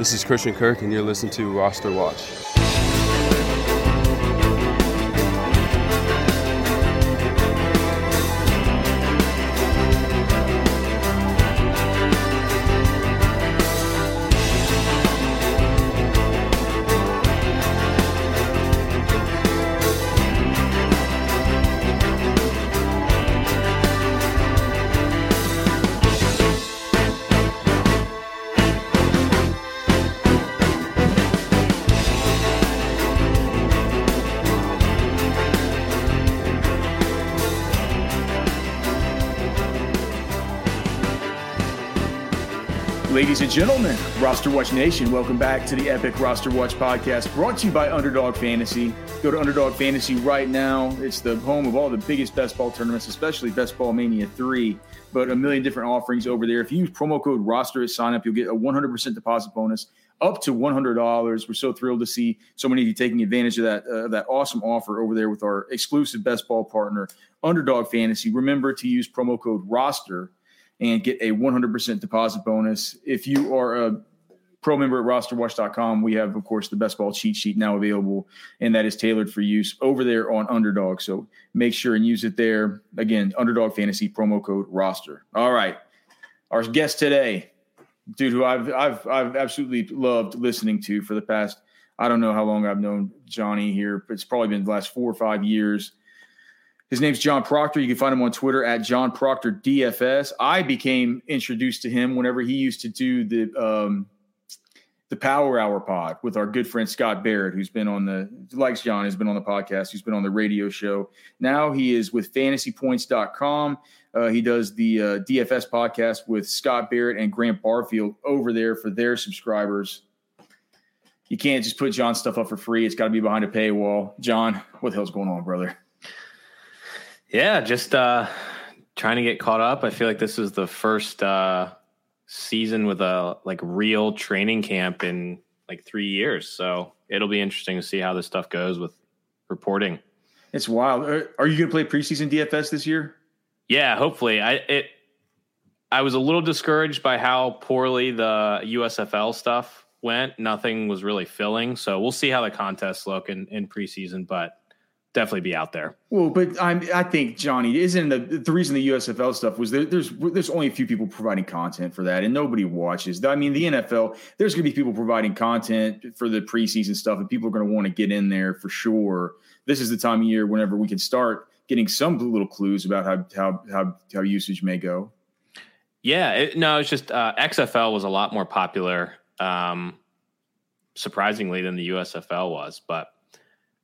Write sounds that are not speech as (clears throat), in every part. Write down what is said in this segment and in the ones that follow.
This is Christian Kirk, and you're listening to Roster Watch. Ladies and gentlemen, Roster Watch Nation, welcome back to the Epic Roster Watch podcast brought to you by Underdog Fantasy. Go to Underdog Fantasy right now. It's the home of all the biggest best ball tournaments, especially Best Ball Mania 3, but a million different offerings over there. If you use promo code ROSTER at sign up, you'll get a 100% deposit bonus up to $100. We're so thrilled to see so many of you taking advantage of that, uh, that awesome offer over there with our exclusive best ball partner, Underdog Fantasy. Remember to use promo code ROSTER and get a 100% deposit bonus. If you are a pro member at rosterwatch.com, we have, of course, the best ball cheat sheet now available, and that is tailored for use over there on Underdog. So make sure and use it there. Again, Underdog Fantasy promo code roster. All right. Our guest today, dude, who I've I've I've absolutely loved listening to for the past, I don't know how long I've known Johnny here, but it's probably been the last four or five years. His name's John Proctor. You can find him on Twitter at John Proctor DFS. I became introduced to him whenever he used to do the um, the Power Hour pod with our good friend Scott Barrett, who's been on the likes John, has been on the podcast, who's been on the radio show. Now he is with FantasyPoints.com. Uh, he does the uh, DFS podcast with Scott Barrett and Graham Barfield over there for their subscribers. You can't just put John's stuff up for free. It's got to be behind a paywall. John, what the hell's going on, brother? Yeah, just uh, trying to get caught up. I feel like this is the first uh, season with a like real training camp in like three years. So it'll be interesting to see how this stuff goes with reporting. It's wild. Are, are you going to play preseason DFS this year? Yeah, hopefully. I it. I was a little discouraged by how poorly the USFL stuff went. Nothing was really filling, so we'll see how the contests look in, in preseason. But definitely be out there. Well, but I'm, I think Johnny isn't the the reason the USFL stuff was there, there's there's only a few people providing content for that, and nobody watches. I mean, the NFL there's going to be people providing content for the preseason stuff, and people are going to want to get in there for sure. This is the time of year whenever we can start getting some little clues about how how how, how usage may go. Yeah, it, no, it's just uh, XFL was a lot more popular, um, surprisingly, than the USFL was, but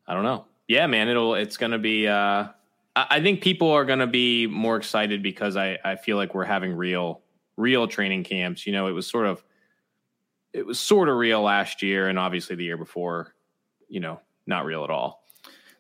I don't know yeah, man, it'll it's gonna be. Uh, I think people are gonna be more excited because I I feel like we're having real real training camps. You know, it was sort of it was sort of real last year, and obviously the year before, you know, not real at all.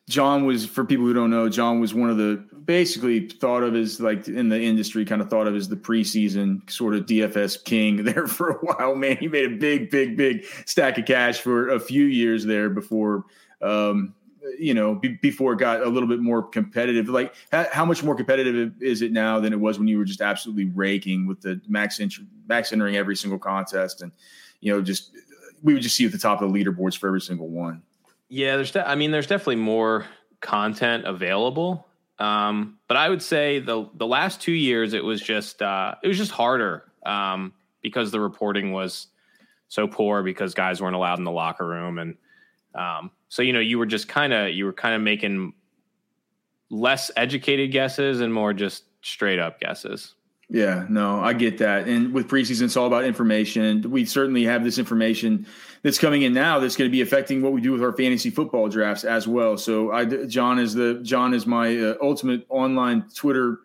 John was, for people who don't know, John was one of the basically thought of as like in the industry, kind of thought of as the preseason sort of DFS king (laughs) there for a while. Man, he made a big, big, big stack of cash for a few years there before um, you know, be, before it got a little bit more competitive. Like, how, how, much more competitive is it now than it was when you were just absolutely raking with the max int- max entering every single contest, and you know, just we would just see at the top of the leaderboards for every single one. Yeah, there's. De- I mean, there's definitely more content available, um, but I would say the the last two years it was just uh, it was just harder um, because the reporting was so poor because guys weren't allowed in the locker room and um, so you know, you were just kind of you were kind of making less educated guesses and more just straight up guesses. Yeah, no, I get that. And with preseason, it's all about information. We certainly have this information that's coming in now that's going to be affecting what we do with our fantasy football drafts as well. So, I, John is the John is my uh, ultimate online Twitter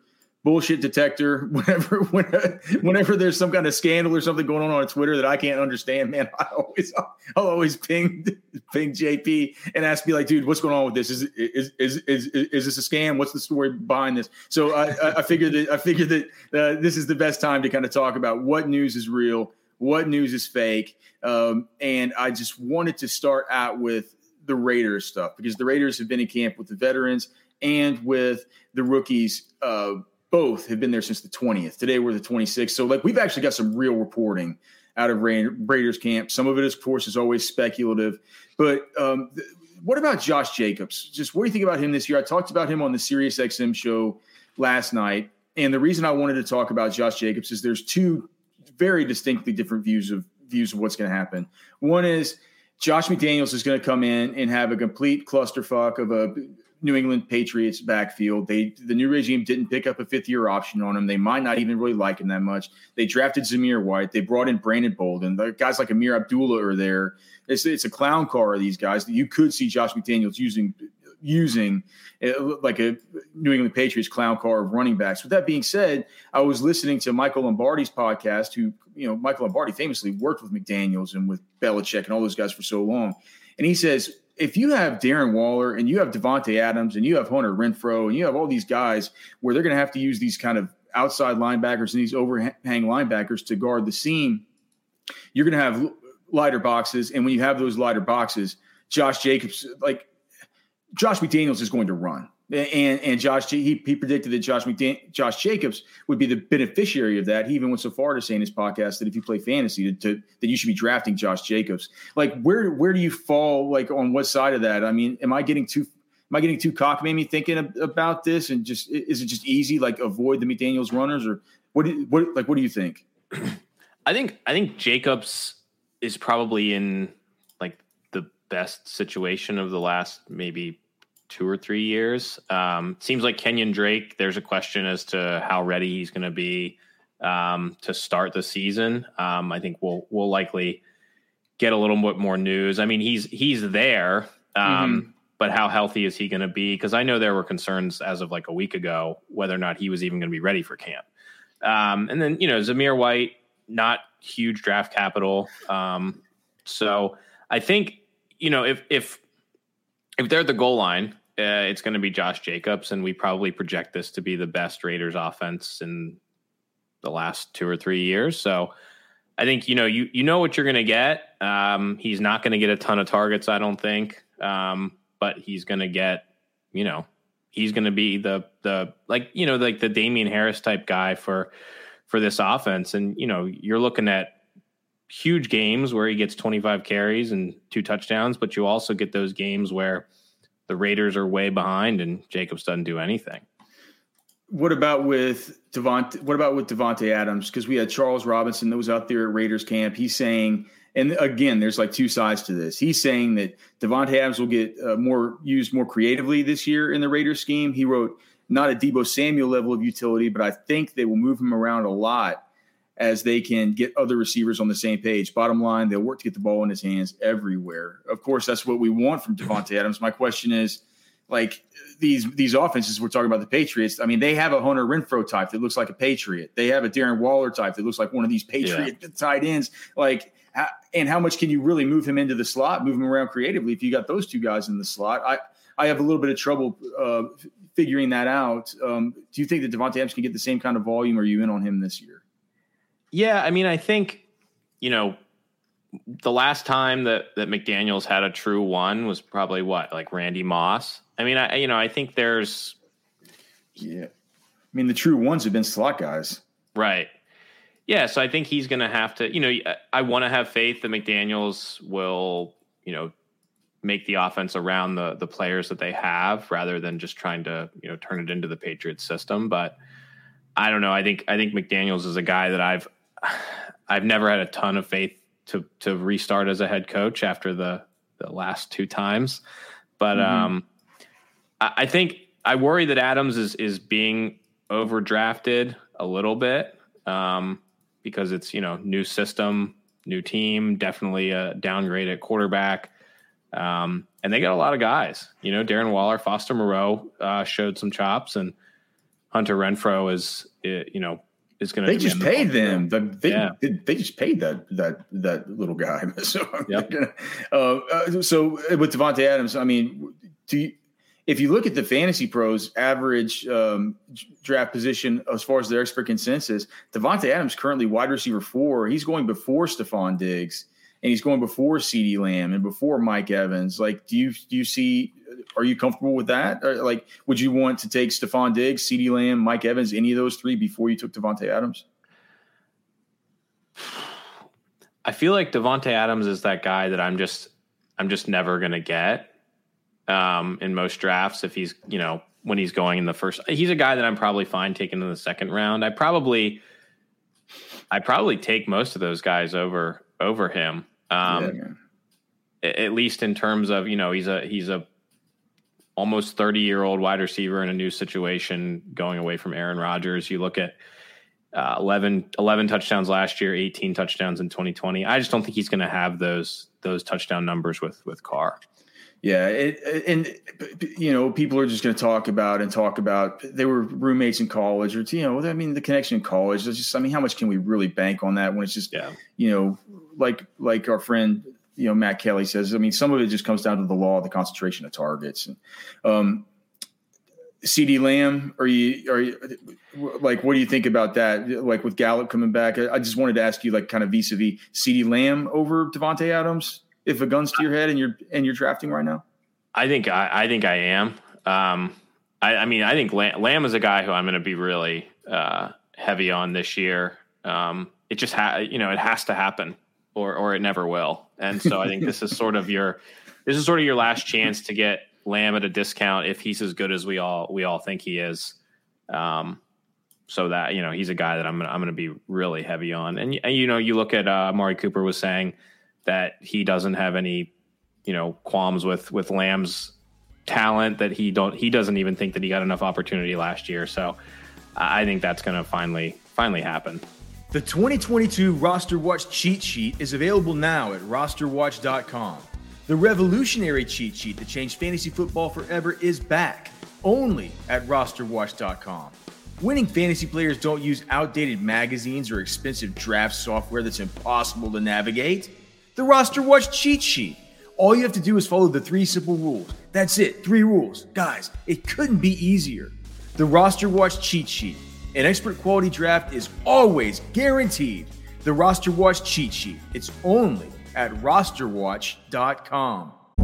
bullshit detector (laughs) whenever whenever there's some kind of scandal or something going on on Twitter that I can't understand, man. (laughs) I always I'll always ping ping JP and ask me like, dude, what's going on with this? Is is is is, is this a scam? What's the story behind this? So I I figured that I figured that uh, this is the best time to kind of talk about what news is real, what news is fake, um, and I just wanted to start out with the Raiders stuff because the Raiders have been in camp with the veterans and with the rookies. Uh, both have been there since the 20th. Today we're the 26th. So like we've actually got some real reporting out of Raiders camp. Some of it, of course, is always speculative. But um, th- what about Josh Jacobs? Just what do you think about him this year? I talked about him on the Sirius XM show last night. And the reason I wanted to talk about Josh Jacobs is there's two very distinctly different views of views of what's going to happen. One is Josh McDaniels is going to come in and have a complete clusterfuck of a New England Patriots backfield. They the new regime didn't pick up a fifth year option on him. They might not even really like him that much. They drafted Zamir White. They brought in Brandon Bolden. The guys like Ameer Abdullah are there. It's it's a clown car of these guys that you could see Josh McDaniels using using uh, like a New England Patriots clown car of running backs. With that being said, I was listening to Michael Lombardi's podcast, who, you know, Michael Lombardi famously worked with McDaniels and with Belichick and all those guys for so long. And he says if you have Darren Waller and you have Davante Adams and you have Hunter Renfrow and you have all these guys where they're going to have to use these kind of outside linebackers and these overhang linebackers to guard the seam, you're going to have lighter boxes. And when you have those lighter boxes, Josh Jacobs, like Josh McDaniels is going to run and and Josh he, he predicted that Josh McDan- Josh Jacobs would be the beneficiary of that. He even went so far to say in his podcast that if you play fantasy, to, to, that you should be drafting Josh Jacobs. Like where where do you fall? Like on what side of that? I mean, am I getting too am I getting too cockamamie thinking about this? And just is it just easy like avoid the McDaniel's runners or what? What like what do you think? (clears throat) I think I think Jacobs is probably in like the best situation of the last maybe two or three years. Um, seems like Kenyan Drake. There's a question as to how ready he's going to be um, to start the season. Um, I think we'll we'll likely get a little bit more news. I mean, he's he's there, um, mm-hmm. but how healthy is he going to be? Because I know there were concerns as of like a week ago whether or not he was even going to be ready for camp. Um, and then you know Zamir White, not huge draft capital. Um, so I think you know if if if they're at the goal line uh, it's going to be Josh Jacobs, and we probably project this to be the best Raiders offense in the last two or three years. So I think you know you you know what you're going to get. Um, he's not going to get a ton of targets, I don't think, um, but he's going to get you know he's going to be the the like you know like the Damien Harris type guy for for this offense, and you know you're looking at huge games where he gets 25 carries and two touchdowns, but you also get those games where the Raiders are way behind and Jacobs doesn't do anything. What about with Davante? What about with Davante Adams? Because we had Charles Robinson that was out there at Raiders camp. He's saying, and again, there's like two sides to this. He's saying that Davante Adams will get uh, more used more creatively this year in the Raiders scheme. He wrote, not a Deebo Samuel level of utility, but I think they will move him around a lot as they can get other receivers on the same page. Bottom line, they'll work to get the ball in his hands everywhere. Of course, that's what we want from Davante Adams. My question is, like these these offenses we're talking about the Patriots. I mean, they have a Hunter Renfrow type that looks like a Patriot. They have a Darren Waller type that looks like one of these Patriot yeah. tight ends. Like, and how much can you really move him into the slot, move him around creatively if you got those two guys in the slot? I I have a little bit of trouble uh, figuring that out. Um, do you think that Davante Adams can get the same kind of volume? Are you in on him this year? Yeah, I mean, I think you know the last time that that McDaniel's had a true one was probably what like Randy Moss. I mean, I you know I think there's yeah, I mean the true ones have been slot guys, right? Yeah, so I think he's going to have to. You know, I want to have faith that McDaniel's will you know make the offense around the the players that they have rather than just trying to you know turn it into the Patriots system, but. I don't know. I think I think McDaniel's is a guy that I've I've never had a ton of faith to to restart as a head coach after the the last two times, but mm-hmm. um, I, I think I worry that Adams is is being overdrafted a little bit um, because it's you know new system, new team, definitely a downgrade at quarterback. Um, and they got a lot of guys. You know, Darren Waller, Foster Moreau uh, showed some chops, and Hunter Renfrow is you know is going to. They just paid them. The, they, yeah. they, they, just paid that that that little guy. (laughs) So yep. uh, uh, so with Davante Adams, I mean, do you, if you look at the fantasy pros average um, draft position as far as their expert consensus, Davante Adams currently wide receiver four. He's going before Stefon Diggs and he's going before CeeDee Lamb and before Mike Evans. Like, do you do you see? Are you comfortable with that? Or like, would you want to take Stefon Diggs, CD Lamb, Mike Evans, any of those three before you took Davante Adams? I feel like Davante Adams is that guy that I'm just I'm just never gonna get um, in most drafts if he's you know when he's going in the first. He's a guy that I'm probably fine taking in the second round. I probably I probably take most of those guys over over him. Um, yeah, at least in terms of you know he's a he's a almost 30 year old wide receiver in a new situation going away from Aaron Rodgers. You look at uh, 11, 11 touchdowns last year, 18 touchdowns in 2020. I just don't think he's going to have those those touchdown numbers with with Carr. Yeah, it, and you know, people are just going to talk about and talk about. They were roommates in college, or you know, I mean, the connection in college. It's just, I mean, how much can we really bank on that when it's just, yeah. you know, like like our friend, you know, Matt Kelley says. I mean, some of it just comes down to the law the concentration of targets. And, um, CeeDee Lamb, are you are you like what do you think about that? Like with Gallup coming back, I, just wanted to ask you, like, kind of vis a vis CeeDee Lamb over Davante Adams if a gun's to your head and you're and you're drafting right now? I think I, I think I am. Um, I, I, mean, I think Lamb, Lamb, is a guy who I'm going to be really uh, heavy on this year. Um, it just ha- you know it has to happen, or or it never will. And so I think (laughs) this is sort of your this is sort of your last chance to get Lamb at a discount if he's as good as we all we all think he is. Um, so that you know he's a guy that I'm gonna, I'm going to be really heavy on. And, and you know you look at uh, Amari Cooper was saying that he doesn't have any, you know, qualms with with Lamb's talent that he don't he doesn't even think that he got enough opportunity last year. So I think that's going to finally finally happen. The 2022 Roster Watch cheat sheet is available now at rosterwatch.com. The revolutionary cheat sheet that changed fantasy football forever is back only at rosterwatch.com. Winning fantasy players don't use outdated magazines or expensive draft software that's impossible to navigate the Roster Watch cheat sheet. All you have to do is follow the three simple rules. That's it, three rules. Guys, it couldn't be easier. The Roster Watch cheat sheet. An expert quality draft is always guaranteed. The Roster Watch cheat sheet. It's only at rosterwatch.com.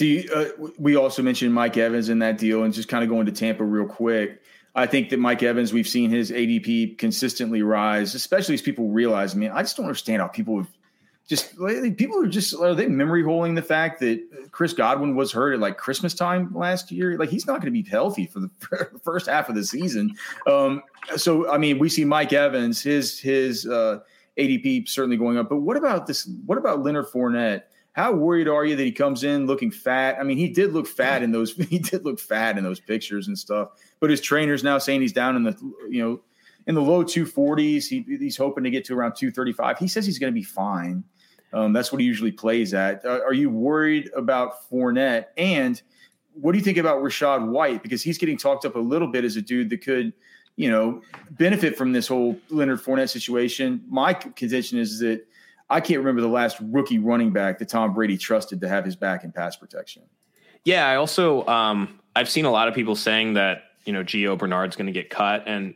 Do you, uh, we also mentioned Mike Evans in that deal, and just kind of going to Tampa real quick. I think that Mike Evans, we've seen his ADP consistently rise, especially as people realize. I mean, I just don't understand how people have just people are just are they memory holding the fact that Chris Godwin was hurt at like Christmas time last year? Like he's not going to be healthy for the (laughs) first half of the season. Um, so I mean, we see Mike Evans, his his uh, ADP certainly going up. But what about this? What about Leonard Fournette? How worried are you that he comes in looking fat? I mean, he did look fat in those. (laughs) He did look fat in those pictures and stuff. But his trainer's now saying he's down in the you know in the low 240s. He, he's hoping to get to around 235. He says he's going to be fine. Um, that's what he usually plays at. Uh, are you worried about Fournette? And what do you think about Rachaad White? Because he's getting talked up a little bit as a dude that could, you know, benefit from this whole Leonard Fournette situation. My contention is that I can't remember the last rookie running back that Tom Brady trusted to have his back in pass protection. Yeah, I also um, I've seen a lot of people saying that you know Gio Bernard's going to get cut, and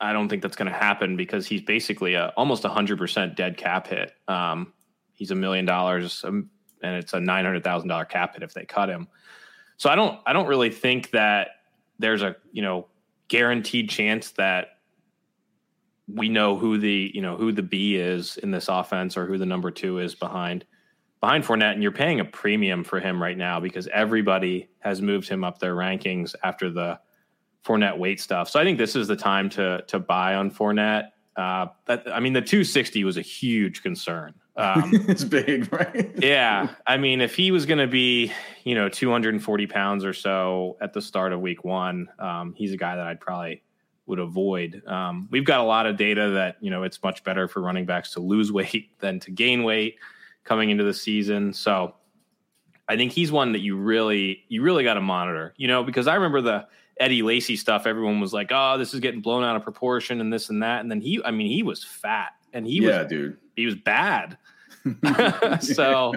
I don't think that's going to happen because he's basically a, almost hundred percent dead cap hit. Um, he's a million dollars, um, and it's a nine hundred thousand dollar cap hit if they cut him. So I don't I don't really think that there's a you know guaranteed chance that we know who the you know who the B is in this offense or who the number two is behind behind Fournette, and you're paying a premium for him right now because everybody has moved him up their rankings after the Fournette weight stuff. So I think this is the time to to buy on Fournette. Uh, that, I mean, the 260 was a huge concern. Um, (laughs) it's big, right? yeah. (laughs) I mean, if he was going to be, you know, 240 pounds or so at the start of week one, um, he's a guy that I'd probably would avoid. Um, we've got a lot of data that, you know, it's much better for running backs to lose (laughs) weight than to gain weight coming into the season. So I think he's one that you really, you really got to monitor, you know, because I remember the, Eddie Lacy stuff, everyone was like, "Oh, this is getting blown out of proportion and this and that." And then he, I mean, he was fat and he yeah, was, dude, he was bad. (laughs) (laughs) so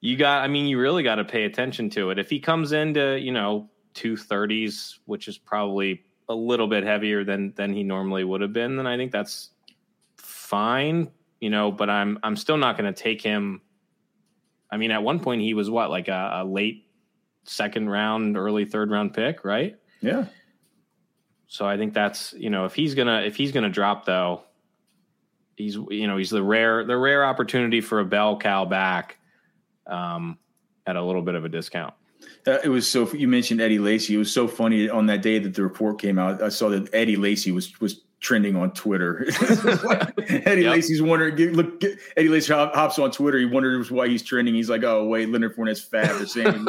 you got, I mean, you really got to pay attention to it. If he comes into, you know, two thirties, which is probably a little bit heavier than than he normally would have been, then I think that's fine. You know, but I'm I'm still not going to take him. I mean, at one point he was what like a, a late second round, early third round pick, right? Yeah. So I think that's you know if he's gonna if he's gonna drop though, he's you know he's the rare the rare opportunity for a bell cow back, um, at a little bit of a discount. Uh, it was so you mentioned Eddie Lacy. It was so funny on that day that the report came out. I saw that Eddie Lacy was was trending on Twitter. (laughs) Eddie yep. Lacy's wondering. Look, Eddie Lacy hops on Twitter. He wonders why he's trending. He's like, "Oh wait, Leonard Fournette's fat." They're saying.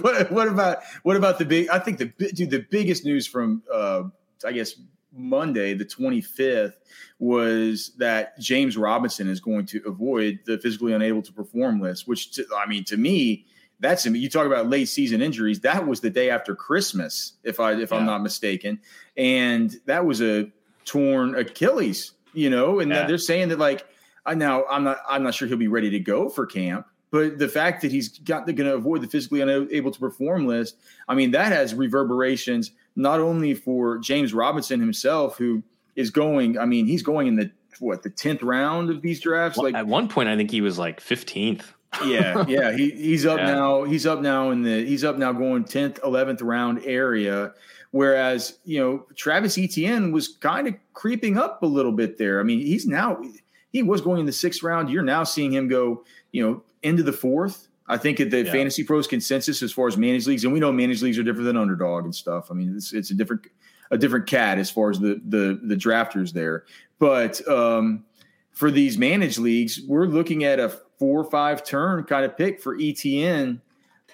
what, what, about what about the big? I think the dude, the biggest news from uh, I guess Monday, the 25th, was that James Robinson is going to avoid the physically unable to perform list. Which to, I mean, to me, that's you talk about late season injuries. That was the day after Christmas, if I if yeah. I'm not mistaken, and that was a torn Achilles. You know, and yeah. they're saying that like I now I'm not I'm not sure he'll be ready to go for camp. But the fact that he's got going to avoid the physically unable to perform list, I mean, that has reverberations not only for James Robinson himself, who is going. I mean, he's going in the what the tenth round of these drafts. Well, like at one point, I think he was like fifteenth yeah, (laughs) yeah. He he's up yeah. now. He's up now in the he's up now going tenth, eleventh round area. Whereas you know Travis Etienne was kind of creeping up a little bit there. I mean, he's now he was going in the sixth round. You're now seeing him go you know into the fourth. I think at the yeah. fantasy pros consensus as far as managed leagues, and we know managed leagues are different than underdog and stuff. I mean, it's it's a different a different cat as far as the the the drafters there. But um, for these managed leagues, we're looking at a four or five turn kind of pick for Etienne.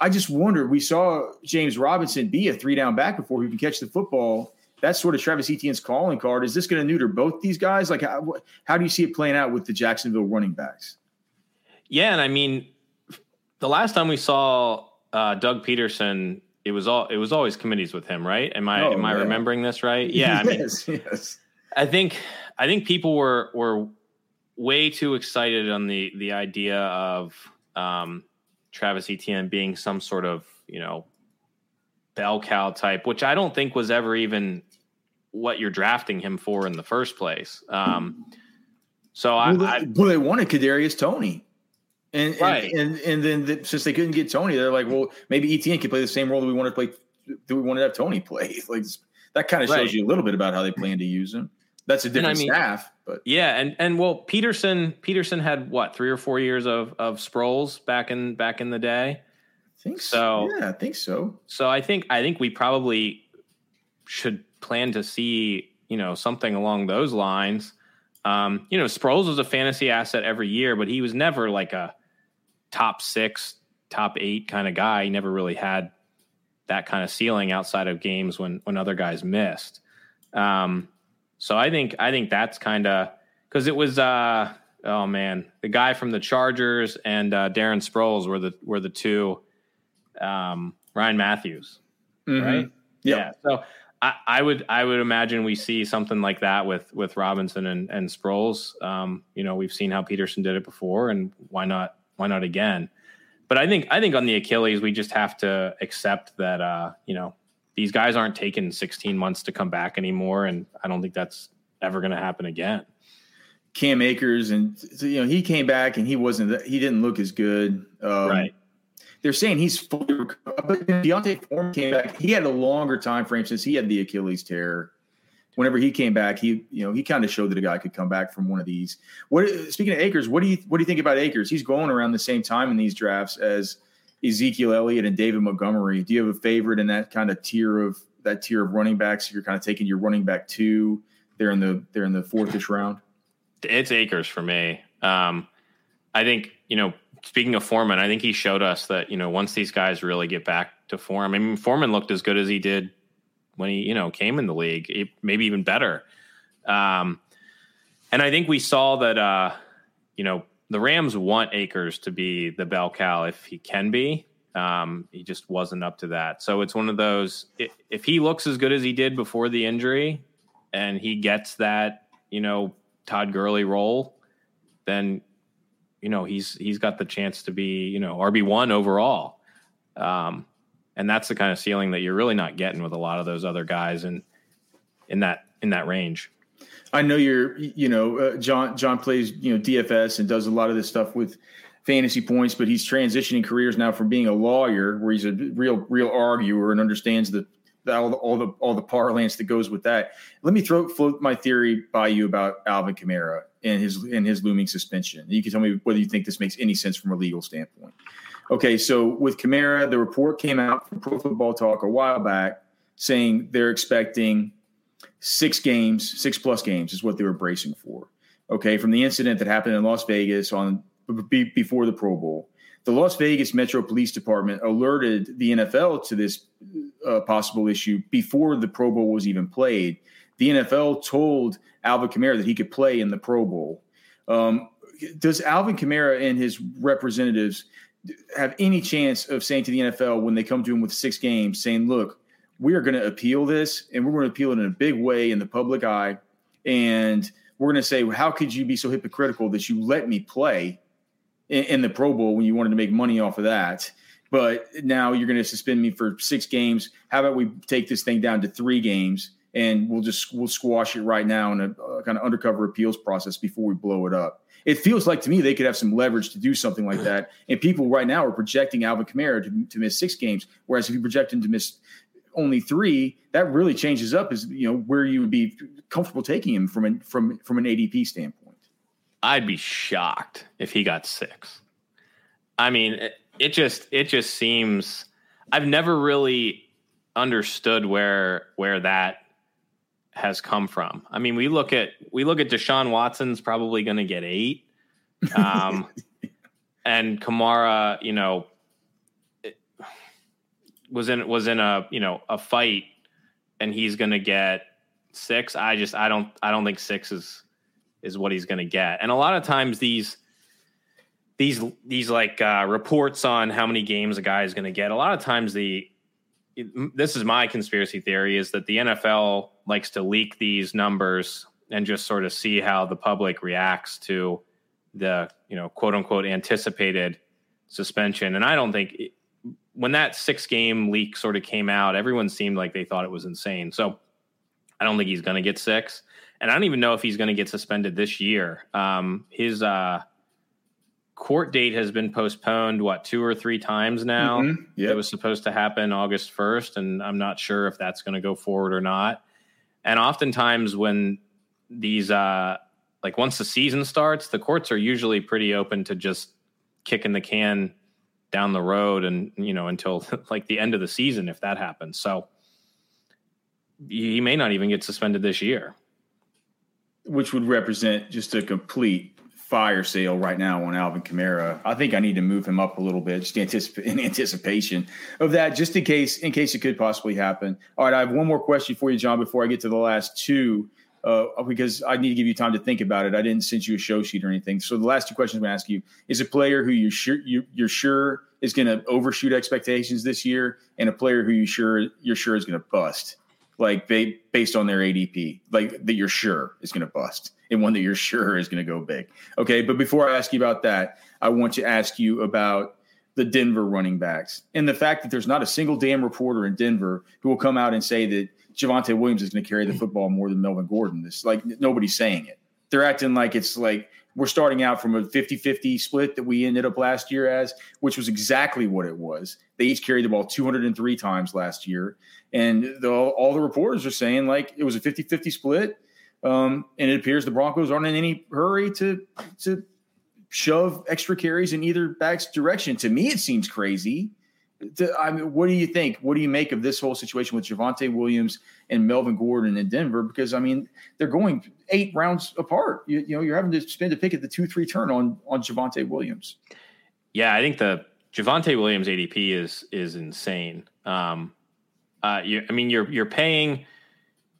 I just wondered. We saw James Robinson be a three down back before he can catch the football. That's sort of Travis Etienne's calling card. Is this going to neuter both these guys? Like, how, how do you see it playing out with the Jacksonville running backs? Yeah, and I mean, the last time we saw uh, Doug Pederson, it was all it was always committees with him, right? Am I oh, am I yeah. remembering this right? (laughs) Yeah, yes, I mean, yes. I think I think people were were way too excited on the the idea of um, Travis Etienne being some sort of you know bell cow type, which I don't think was ever even what you're drafting him for in the first place. Um, so well, I, they, I, well, they wanted Kadarius Toney. And, right. and and, and then the, since they couldn't get Toney, they're like, well, maybe Etienne could play the same role that we want to play. Do we want to have Toney play? (laughs) Like that kind of shows right. you a little bit about how they plan to use him. That's a different I mean, staff, but yeah, and and well, Pederson Pederson had what three or four years of of Sproles back in back in the day. I think so. Yeah, I think so. So I think I think we probably should plan to see you know something along those lines. Um, you know, Sproles was a fantasy asset every year, but he was never like a top six, top eight kind of guy. He never really had that kind of ceiling outside of games when when other guys missed. Um, so I think I think that's kind of because it was uh oh man the guy from the Chargers and uh, Darren Sproles were the were the two um, Ryan Mathews mm-hmm. right yep. yeah so I, I, would I would imagine we see something like that with with Robinson and and Sproles um, you know we've seen how Pederson did it before and why not why not again but I think I think on the Achilles we just have to accept that uh, you know these guys aren't taking 16 months to come back anymore, and I don't think that's ever going to happen again. Cam Akers, and you know he came back and he wasn't he didn't look as good. Um, right. They're saying he's fully recovered. But D'Onta Foreman came back. He had a longer time frame since he had the Achilles tear. Whenever he came back, he you know he kind of showed that a guy could come back from one of these. What speaking of Akers, what do you what do you think about Akers? He's going around the same time in these drafts as Ezekiel Elliott and David Montgomery. Do you have a favorite in that kind of tier of that tier of running backs. You're kind of taking your running back two. They're in the they're in the fourthish round. It's Akers for me. Um, I think you know. Speaking of Foreman, I think he showed us that you know once these guys really get back to form. I mean, Foreman looked as good as he did when he you know came in the league, maybe even better. Um, and I think we saw that uh, you know the Rams want Akers to be the bell cow if he can be. Um, he just wasn't up to that. So it's one of those. If he looks as good as he did before the injury, and he gets that, you know, Todd Gurley role, then you know he's he's got the chance to be you know RB one overall. Um, and that's the kind of ceiling that you're really not getting with a lot of those other guys in in that in that range. I know you're, you know, uh, John. John plays, you know, DFS and does a lot of this stuff with fantasy points, but he's transitioning careers now from being a lawyer, where he's a real, real arguer and understands the, the all the all the all the parlance that goes with that. Let me throw float my theory by you about Alvin Kamara and his and his looming suspension. You can tell me whether you think this makes any sense from a legal standpoint. Okay, so with Kamara, the report came out from Pro Football Talk a while back saying they're expecting six games, six plus games is what they were bracing for. Okay, from the incident that happened in Las Vegas on before the Pro Bowl, the Las Vegas Metro Police Department alerted the NFL to this uh, possible issue before the Pro Bowl was even played. The NFL told Alvin Kamara that he could play in the Pro Bowl. Um, does Alvin Kamara and his representatives have any chance of saying to the NFL when they come to him with six games, saying, "Look, we are going to appeal this and we're going to appeal it in a big way in the public eye. And we're going to say, well, how could you be so hypocritical that you let me play in, in, the Pro Bowl when you wanted to make money off of that? But now you're going to suspend me for six games. How about we take this thing down to three games and we'll just we'll squash it right now in a, uh, a kind of undercover appeals process before we blow it up. It feels like to me they could have some leverage to do something like that. And people right now are projecting Alvin Kamara to, to miss six games, whereas if you project him to miss only three, that really changes up is you know where you would be comfortable taking him from an from from an ADP standpoint. I'd be shocked if he got six. I mean, it, it just it just seems I've never really understood where where that has come from. I mean, we look at we look at Deshaun Watson's probably going to get eight, (laughs) um, and Kamara, you know, was in was in a you know a fight and he's going to get six. I just i don't i don't think six is is what he's going to get. And a lot of times these these these like uh, reports on how many games a guy is going to get a lot of times the this is my conspiracy theory is that the NFL likes to leak these numbers and just sort of see how the public reacts to the you know quote unquote anticipated suspension. And i don't think when that six game leak sort of came out, everyone seemed like they thought it was insane. So I don't think he's going to get six. And I don't even know if he's going to get suspended this year. Um, his uh, court date has been postponed, what, two or three times now? Mm-hmm. Yep. It was supposed to happen August 1st, and I'm not sure if that's going to go forward or not. And oftentimes, when these, uh, like once the season starts, the courts are usually pretty open to just kicking the can down the road and you know until (laughs) like the end of the season if that happens so he may not even get suspended this year which would represent just a complete fire sale right now on Alvin Kamara. I think I need to move him up a little bit just (laughs) in anticipation of that, just in case in case it could possibly happen. All right, I have one more question for you, John, before I get to the last two uh, because I need to give you time to think about it. I didn't send you a show sheet or anything. So the last two questions I'm going to ask you is a player who you're sure you, you're sure is going to overshoot expectations this year, and a player who you sure you're sure is going to bust, like they, based on their ADP, like that you're sure is going to bust, and one that you're sure is going to go big. Okay, but before I ask you about that, I want to ask you about the Denver running backs and the fact that there's not a single damn reporter in Denver who will come out and say that Javonte Williams is going to carry the football more than Melvin Gordon. This like nobody's saying it. They're acting like it's like we're starting out from a 50-50 split that we ended up last year as, which was exactly what it was. They each carried the ball 203 times last year. And the, all the reporters are saying like it was a 50-50 split. Um, and it appears the Broncos aren't in any hurry to to shove extra carries in either back's direction. To me, it seems crazy I mean, what do you think? What do you make of this whole situation with Javonte Williams and Melvin Gordon in Denver? Because I mean, they're going eight rounds apart. You, you know, you're having to spend a pick at the two three turn on on Javonte Williams. Yeah, I think the Javonte Williams ADP is is insane. Um, uh, you, I mean, you're you're paying,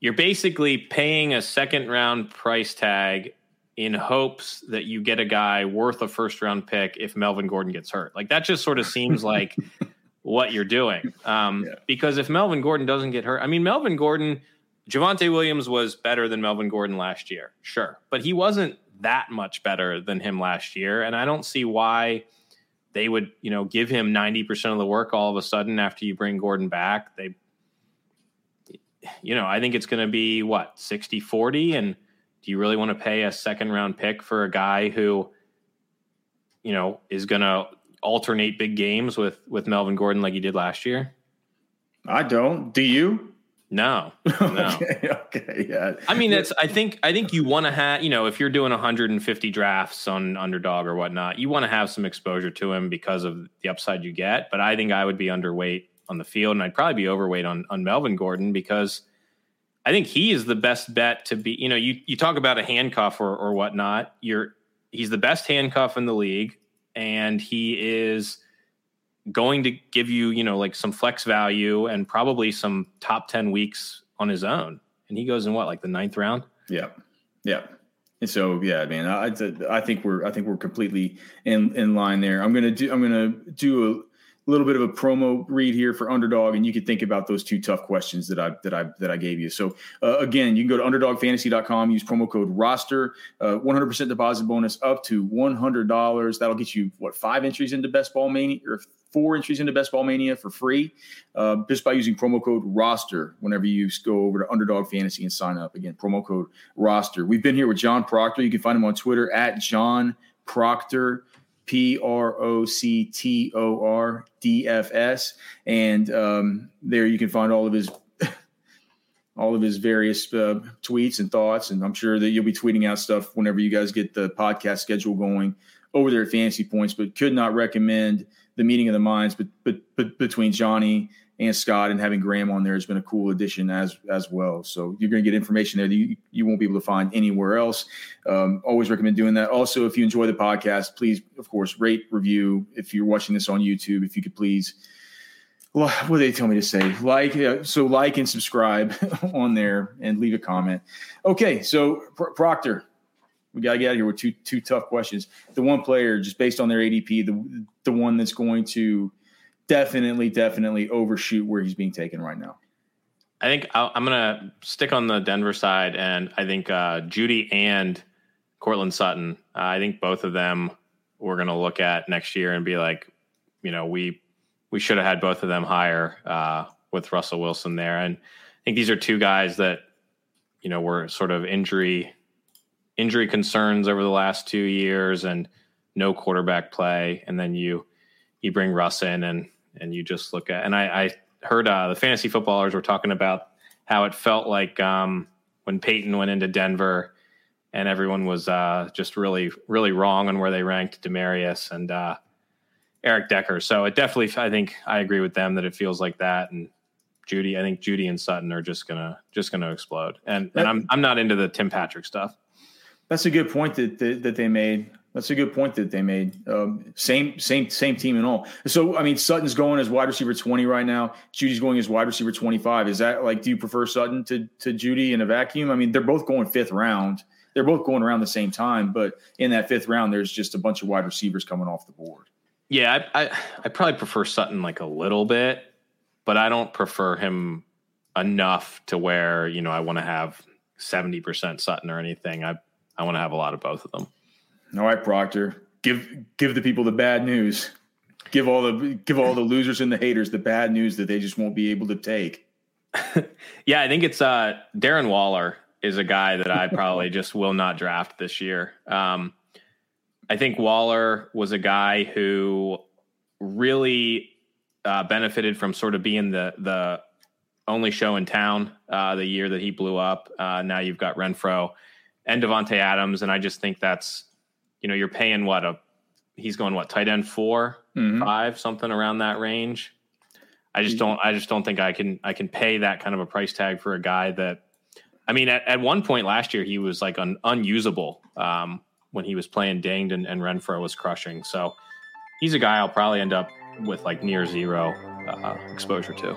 you're basically paying a second round price tag in hopes that you get a guy worth a first round pick if Melvin Gordon gets hurt. Like that just sort of seems (laughs) like what you're doing. Um, yeah. Because if Melvin Gordon doesn't get hurt, I mean, Melvin Gordon, Javonte Williams was better than Melvin Gordon last year, sure, but he wasn't that much better than him last year, and I don't see why they would, you know, give him 90% of the work all of a sudden after you bring Gordon back. They, you know, I think it's going to be what 60 40. And do you really want to pay a second round pick for a guy who, you know, is going to alternate big games with with Melvin Gordon like he did last year? I don't. Do you? No, (laughs) no. okay, okay, yeah. I mean, that's. I think. I think you want to have. You know, if you're doing 150 drafts on underdog or whatnot, you want to have some exposure to him because of the upside you get. But I think I would be underweight on the field, and I'd probably be overweight on on Melvin Gordon because I think he is the best bet to be. You know, you you talk about a handcuff or or whatnot. You're he's the best handcuff in the league and he is going to give you, you know, like some flex value and probably some top 10 weeks on his own. And he goes in what, like the ninth round? Yeah. Yeah. And so, yeah, man, I, I think we're, I think we're completely in, in line there. I'm going to do, I'm going to do a, little bit of a promo read here for underdog and you can think about those two tough questions that i that i that i gave you. So uh, again you can go to underdogfantasy.com use promo code roster uh, 100% deposit bonus up to $100 that'll get you what five entries into best ball mania or four entries into best ball mania for free uh, just by using promo code roster whenever you go over to underdog fantasy and sign up. Again promo code roster. We've been here with john proctor. You can find him on twitter at john proctor P R O C T O R D F S, and um, there you can find all of his (laughs) all of his various uh, tweets and thoughts. And I'm sure that you'll be tweeting out stuff whenever you guys get the podcast schedule going over there at Fantasy Points. But could not recommend the meeting of the minds, but but, but between Johnny and Scott and having Graham on there has been a cool addition as as well. So you're going to get information there that you, you won't be able to find anywhere else. Um, always recommend doing that. Also, if you enjoy the podcast, please, of course, rate, review. If you're watching this on YouTube, if you could please, what do they tell me to say? Like, uh, so like and subscribe (laughs) on there and leave a comment. Okay, so Pro- Proctor, we got to get out of here with two two tough questions. The one player, just based on their ADP, the the one that's going to definitely, definitely overshoot where he's being taken right now. I think i am going to stick on the Denver side, and I think uh, Jeudy and Courtland Sutton. Uh, I think both of them we're going to look at next year and be like, you know, we we should have had both of them higher uh, with Russell Wilson there, and I think these are two guys that you know were sort of injury injury concerns over the last two years and no quarterback play, and then you you bring Russ in and and you just look at and I, I heard uh, the fantasy footballers were talking about how it felt like um, when Peyton went into Denver and everyone was uh, just really really wrong on where they ranked Demaryius and uh, Eric Decker. So it definitely I think I agree with them that it feels like that and Jeudy. I think Jeudy and Sutton are just gonna just gonna explode and and I'm I'm not into the Tim Patrick stuff. That's a good point that that, that they made. That's a good point that they made. Um, same, same, same team and all. So, I mean, Sutton's going as wide receiver twenty right now. Jeudy's going as wide receiver twenty five. Is that like? Do you prefer Sutton to to Jeudy in a vacuum? I mean, they're both going fifth round. They're both going around the same time, but in that fifth round, there's just a bunch of wide receivers coming off the board. Yeah, I, I, I probably prefer Sutton like a little bit, but I don't prefer him enough to where you know I want to have seventy percent Sutton or anything. I I want to have a lot of both of them. All right, Proctor, give give the people the bad news. Give all the give all the losers and the haters the bad news that they just won't be able to take. (laughs) yeah, I think it's uh, Darren Waller is a guy that I probably just will not draft this year. Um, I think Waller was a guy who really uh, benefited from sort of being the the only show in town uh, the year that he blew up. Uh, now you've got Renfrow and Davante Adams, and I just think that's you know, you're paying what a he's going what tight end 4 mm-hmm. five, something around that range. I just don't. I just don't think I can. I can pay that kind of a price tag for a guy that. I mean, at, at one point last year, he was like un, unusable um, when he was playing dinged and, and Renfrow was crushing. So he's a guy I'll probably end up with like near zero uh, exposure to.